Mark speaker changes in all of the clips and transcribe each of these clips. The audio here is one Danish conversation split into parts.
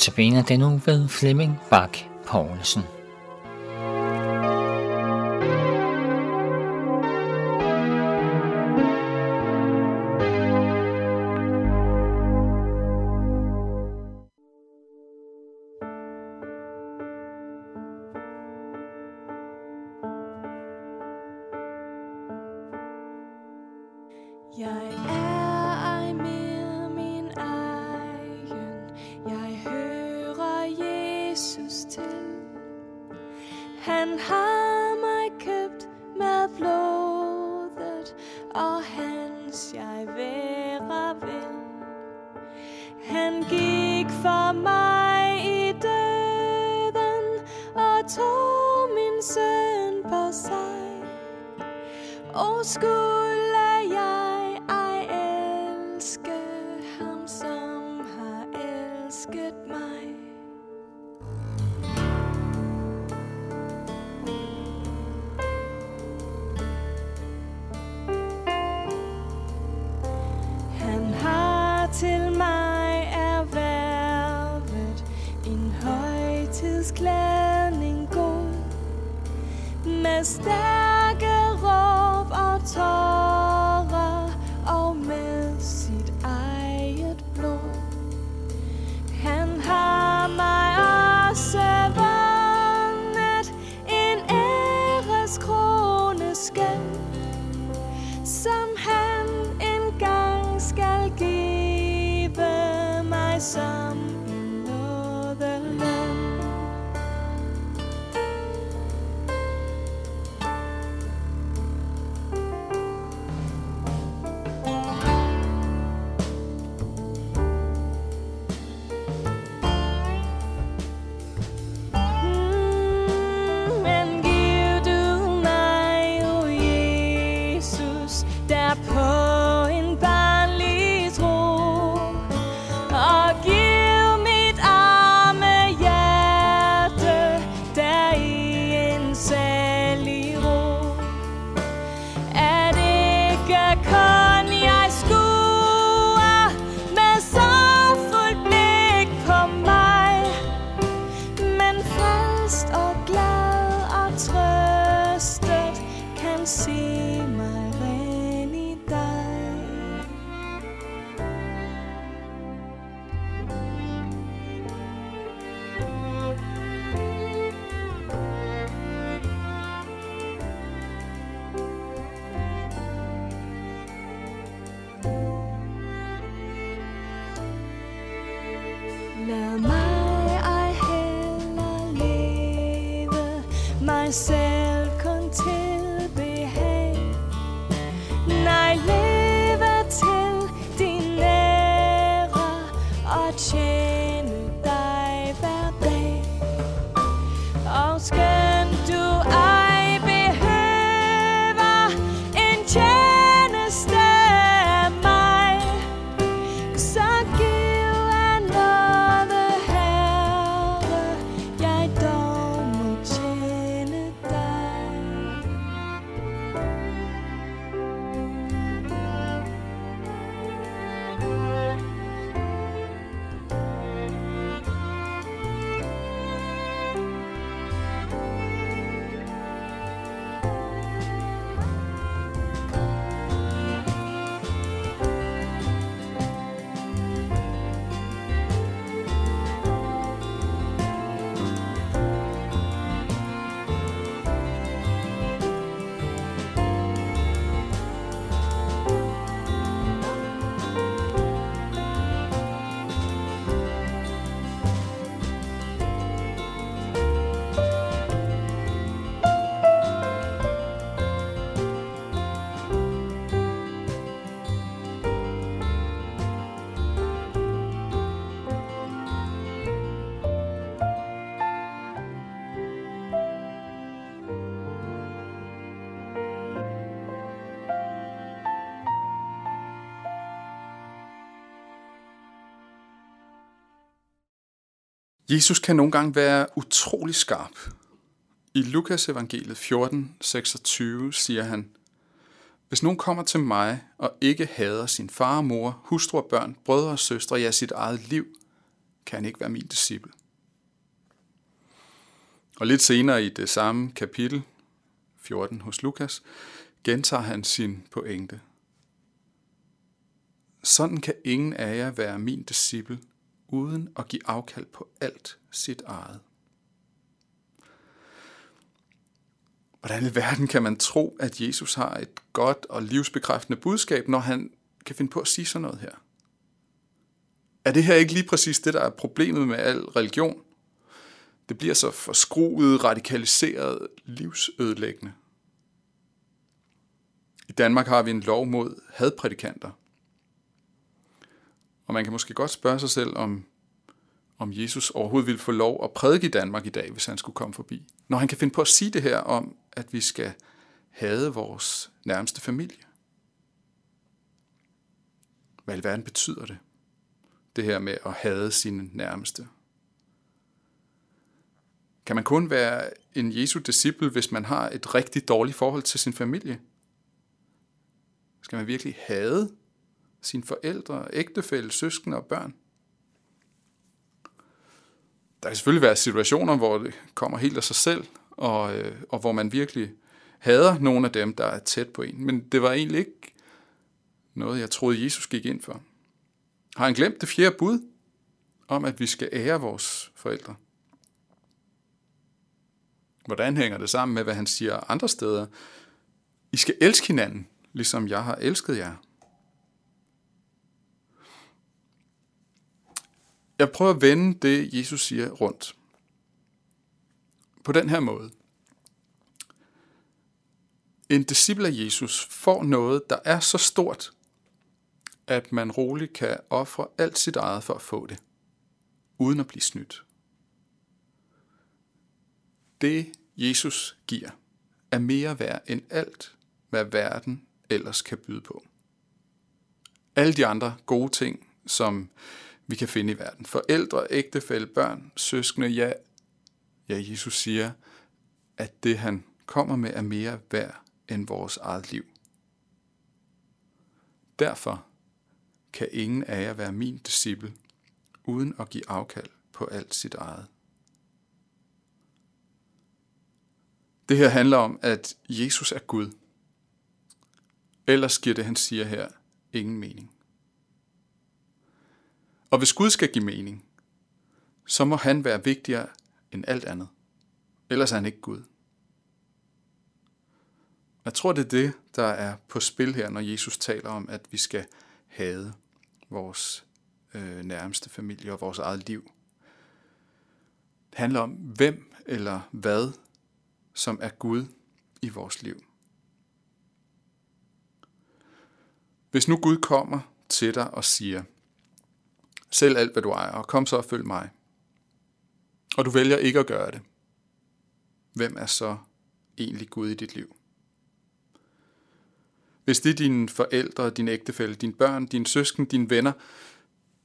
Speaker 1: Notabene den nu ved Flemming Bak Poulsen.
Speaker 2: Jeg han har mig købt med blodet, og hans jeg være vil. Han gik for mig i døden, og tog min søn på sig. Og skulle Now my I hear I leave myself.
Speaker 3: Jesus kan nogle gange være utrolig skarp. I Lukas evangeliet 14, 26 siger han, Hvis nogen kommer til mig og ikke hader sin far og mor, hustru og børn, brødre og søstre, ja sit eget liv, kan han ikke være min disciple. Og lidt senere i det samme kapitel, 14 hos Lukas, gentager han sin pointe. Sådan kan ingen af jer være min disciple, uden at give afkald på alt sit eget. Hvordan i verden kan man tro, at Jesus har et godt og livsbekræftende budskab, når han kan finde på at sige sådan noget her? Er det her ikke lige præcis det, der er problemet med al religion? Det bliver så forskruet, radikaliseret, livsødelæggende. I Danmark har vi en lov mod hadprædikanter. Og man kan måske godt spørge sig selv, om, om Jesus overhovedet ville få lov at prædike i Danmark i dag, hvis han skulle komme forbi. Når han kan finde på at sige det her om, at vi skal hade vores nærmeste familie. Hvad i verden betyder det? Det her med at hade sine nærmeste. Kan man kun være en Jesu disciple, hvis man har et rigtig dårligt forhold til sin familie? Skal man virkelig hade sine forældre, ægtefælle, søskende og børn? Der kan selvfølgelig være situationer, hvor det kommer helt af sig selv, og, øh, og hvor man virkelig hader nogle af dem, der er tæt på en. Men det var egentlig ikke noget, jeg troede, Jesus gik ind for. Har han glemt det fjerde bud om, at vi skal ære vores forældre? Hvordan hænger det sammen med, hvad han siger andre steder? I skal elske hinanden, ligesom jeg har elsket jer. Jeg prøver at vende det, Jesus siger, rundt. På den her måde. En disciple af Jesus får noget, der er så stort, at man roligt kan ofre alt sit eget for at få det, uden at blive snydt. Det, Jesus giver, er mere værd end alt, hvad verden ellers kan byde på. Alle de andre gode ting, som vi kan finde i verden. Forældre, ægtefælle, børn, søskende, ja, ja, Jesus siger, at det han kommer med er mere værd end vores eget liv. Derfor kan ingen af jer være min disciple, uden at give afkald på alt sit eget. Det her handler om, at Jesus er Gud. Ellers giver det, han siger her, ingen mening. Og hvis Gud skal give mening, så må han være vigtigere end alt andet. Ellers er han ikke Gud. Jeg tror, det er det, der er på spil her, når Jesus taler om, at vi skal hade vores øh, nærmeste familie og vores eget liv. Det handler om, hvem eller hvad, som er Gud i vores liv. Hvis nu Gud kommer til dig og siger, selv alt, hvad du ejer, og kom så og følg mig. Og du vælger ikke at gøre det. Hvem er så egentlig Gud i dit liv? Hvis det er dine forældre, din ægtefælle, dine børn, dine søsken, dine venner,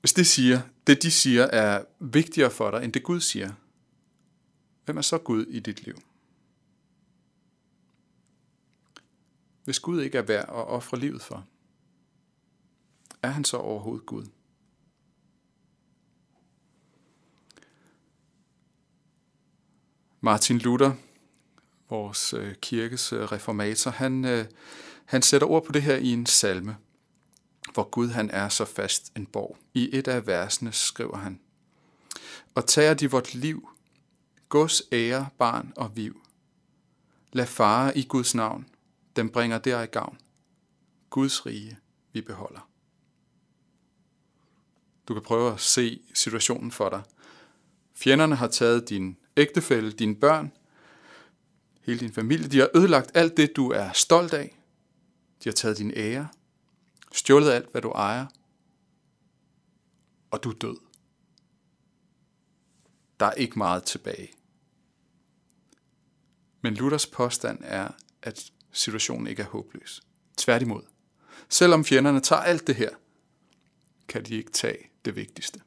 Speaker 3: hvis det siger, det de siger er vigtigere for dig, end det Gud siger, hvem er så Gud i dit liv? Hvis Gud ikke er værd at ofre livet for, er han så overhovedet Gud? Martin Luther, vores øh, kirkes øh, reformator, han, øh, han sætter ord på det her i en salme, hvor Gud han er så fast en borg. I et af versene skriver han, Og tager de vort liv, gods ære, barn og viv. Lad fare i Guds navn, den bringer der i gavn. Guds rige vi beholder. Du kan prøve at se situationen for dig. Fjenderne har taget din ægtefælle, dine børn, hele din familie. De har ødelagt alt det, du er stolt af. De har taget din ære, stjålet alt, hvad du ejer, og du er død. Der er ikke meget tilbage. Men Luthers påstand er, at situationen ikke er håbløs. Tværtimod. Selvom fjenderne tager alt det her, kan de ikke tage det vigtigste.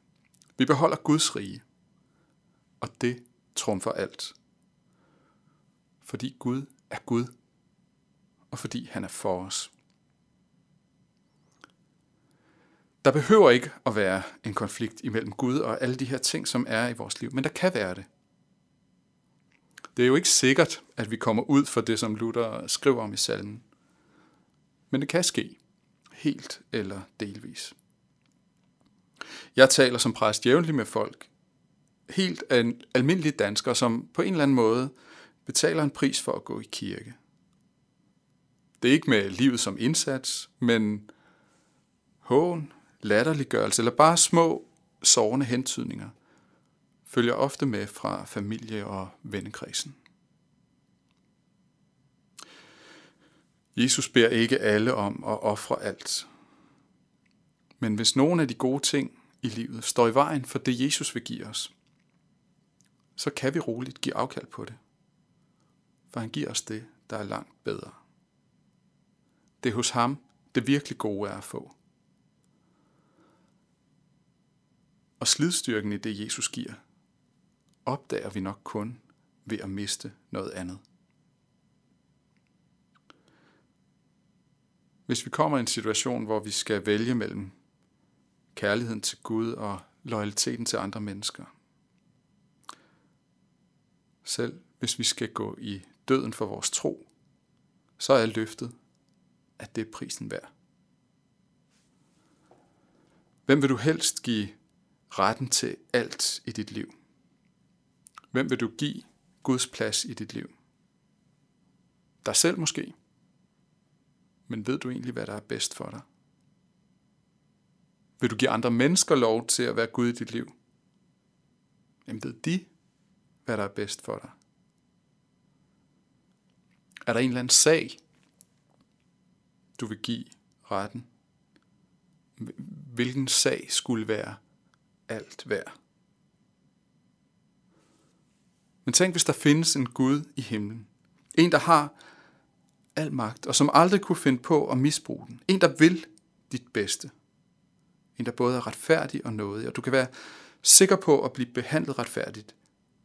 Speaker 3: Vi beholder Guds rige, og det trumfer alt. Fordi Gud er Gud, og fordi han er for os. Der behøver ikke at være en konflikt imellem Gud og alle de her ting, som er i vores liv, men der kan være det. Det er jo ikke sikkert, at vi kommer ud for det, som Luther skriver om i salmen. Men det kan ske, helt eller delvis. Jeg taler som præst jævnligt med folk, helt almindelige danskere, som på en eller anden måde betaler en pris for at gå i kirke. Det er ikke med livet som indsats, men hån, latterliggørelse eller bare små sårende hentydninger følger ofte med fra familie og vennekredsen. Jesus beder ikke alle om at ofre alt. Men hvis nogen af de gode ting i livet står i vejen for det, Jesus vil give os, så kan vi roligt give afkald på det. For han giver os det, der er langt bedre. Det er hos ham, det virkelig gode er at få. Og slidstyrken i det, Jesus giver, opdager vi nok kun ved at miste noget andet. Hvis vi kommer i en situation, hvor vi skal vælge mellem kærligheden til Gud og loyaliteten til andre mennesker, selv hvis vi skal gå i døden for vores tro, så er løftet, at det er prisen værd. Hvem vil du helst give retten til alt i dit liv? Hvem vil du give Guds plads i dit liv? Dig selv måske? Men ved du egentlig, hvad der er bedst for dig? Vil du give andre mennesker lov til at være Gud i dit liv? Jamen ved de, hvad der er bedst for dig? Er der en eller anden sag, du vil give retten? Hvilken sag skulle være alt værd? Men tænk, hvis der findes en Gud i himlen. En, der har al magt, og som aldrig kunne finde på at misbruge den. En, der vil dit bedste. En, der både er retfærdig og nådig, og du kan være sikker på at blive behandlet retfærdigt.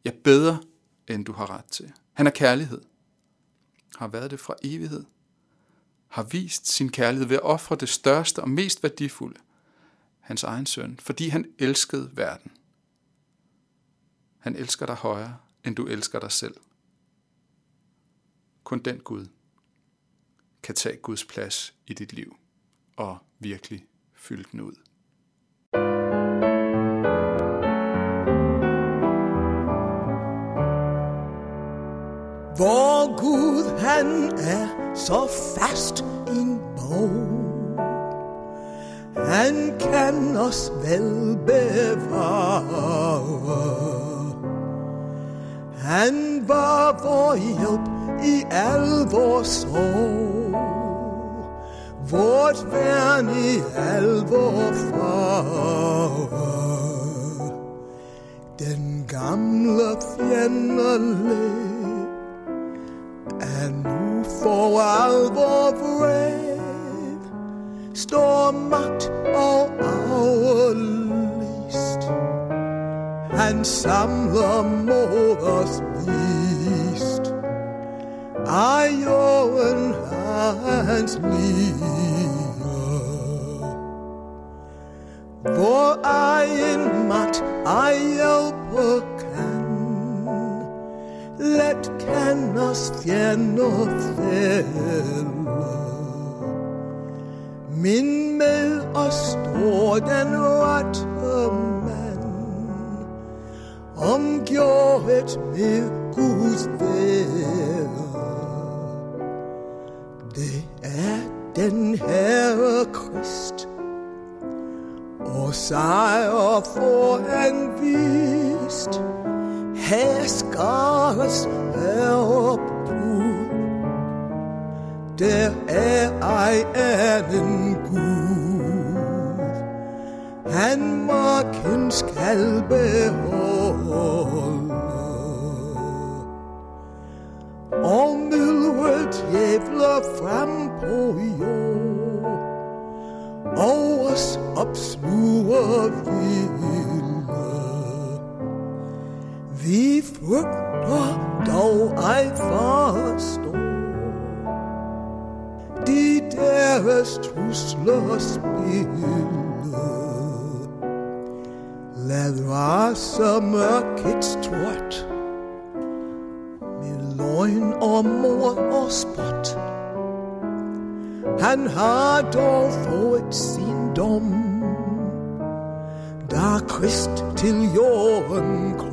Speaker 3: Ja, bedre, end du har ret til. Han er kærlighed. Har været det fra evighed. Har vist sin kærlighed ved at ofre det største og mest værdifulde, hans egen søn, fordi han elskede verden. Han elsker dig højere, end du elsker dig selv. Kun den Gud kan tage Guds plads i dit liv og virkelig fylde den ud.
Speaker 4: Gud han er så fast en bog. Han kan os vel bevare. Han var vor hjælp i al vores sorg. Vort værn i al vor fare. Den gamle fjende led. Han samler mod os vist Ej jorden hans lige Hvor egen magt ej hjælper let kan os fjender fælde. Men med os står den rette mand, omgjort med Guds vælde. Det er den Herre Krist, og sejr foran han vist, herskares herrebrud. Der er ej anden Gud, han marken skal beholde. Dog ej forstå De deres trusler spil Lad rase mørkets trot Med løgn og mor og spot. Han har dog fået sin dom. Da Krist til jorden kom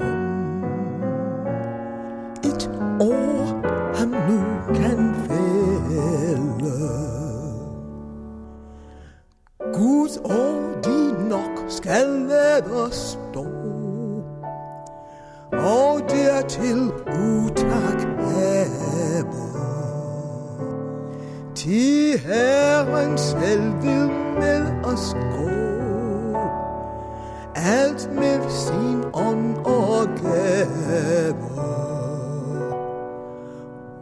Speaker 4: år han nu kan fælde. Guds og de nok skal lade stå Og dertil utak have Til Herren selv vil med os gå. Alt med sin ånd og gave.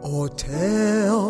Speaker 4: Og tager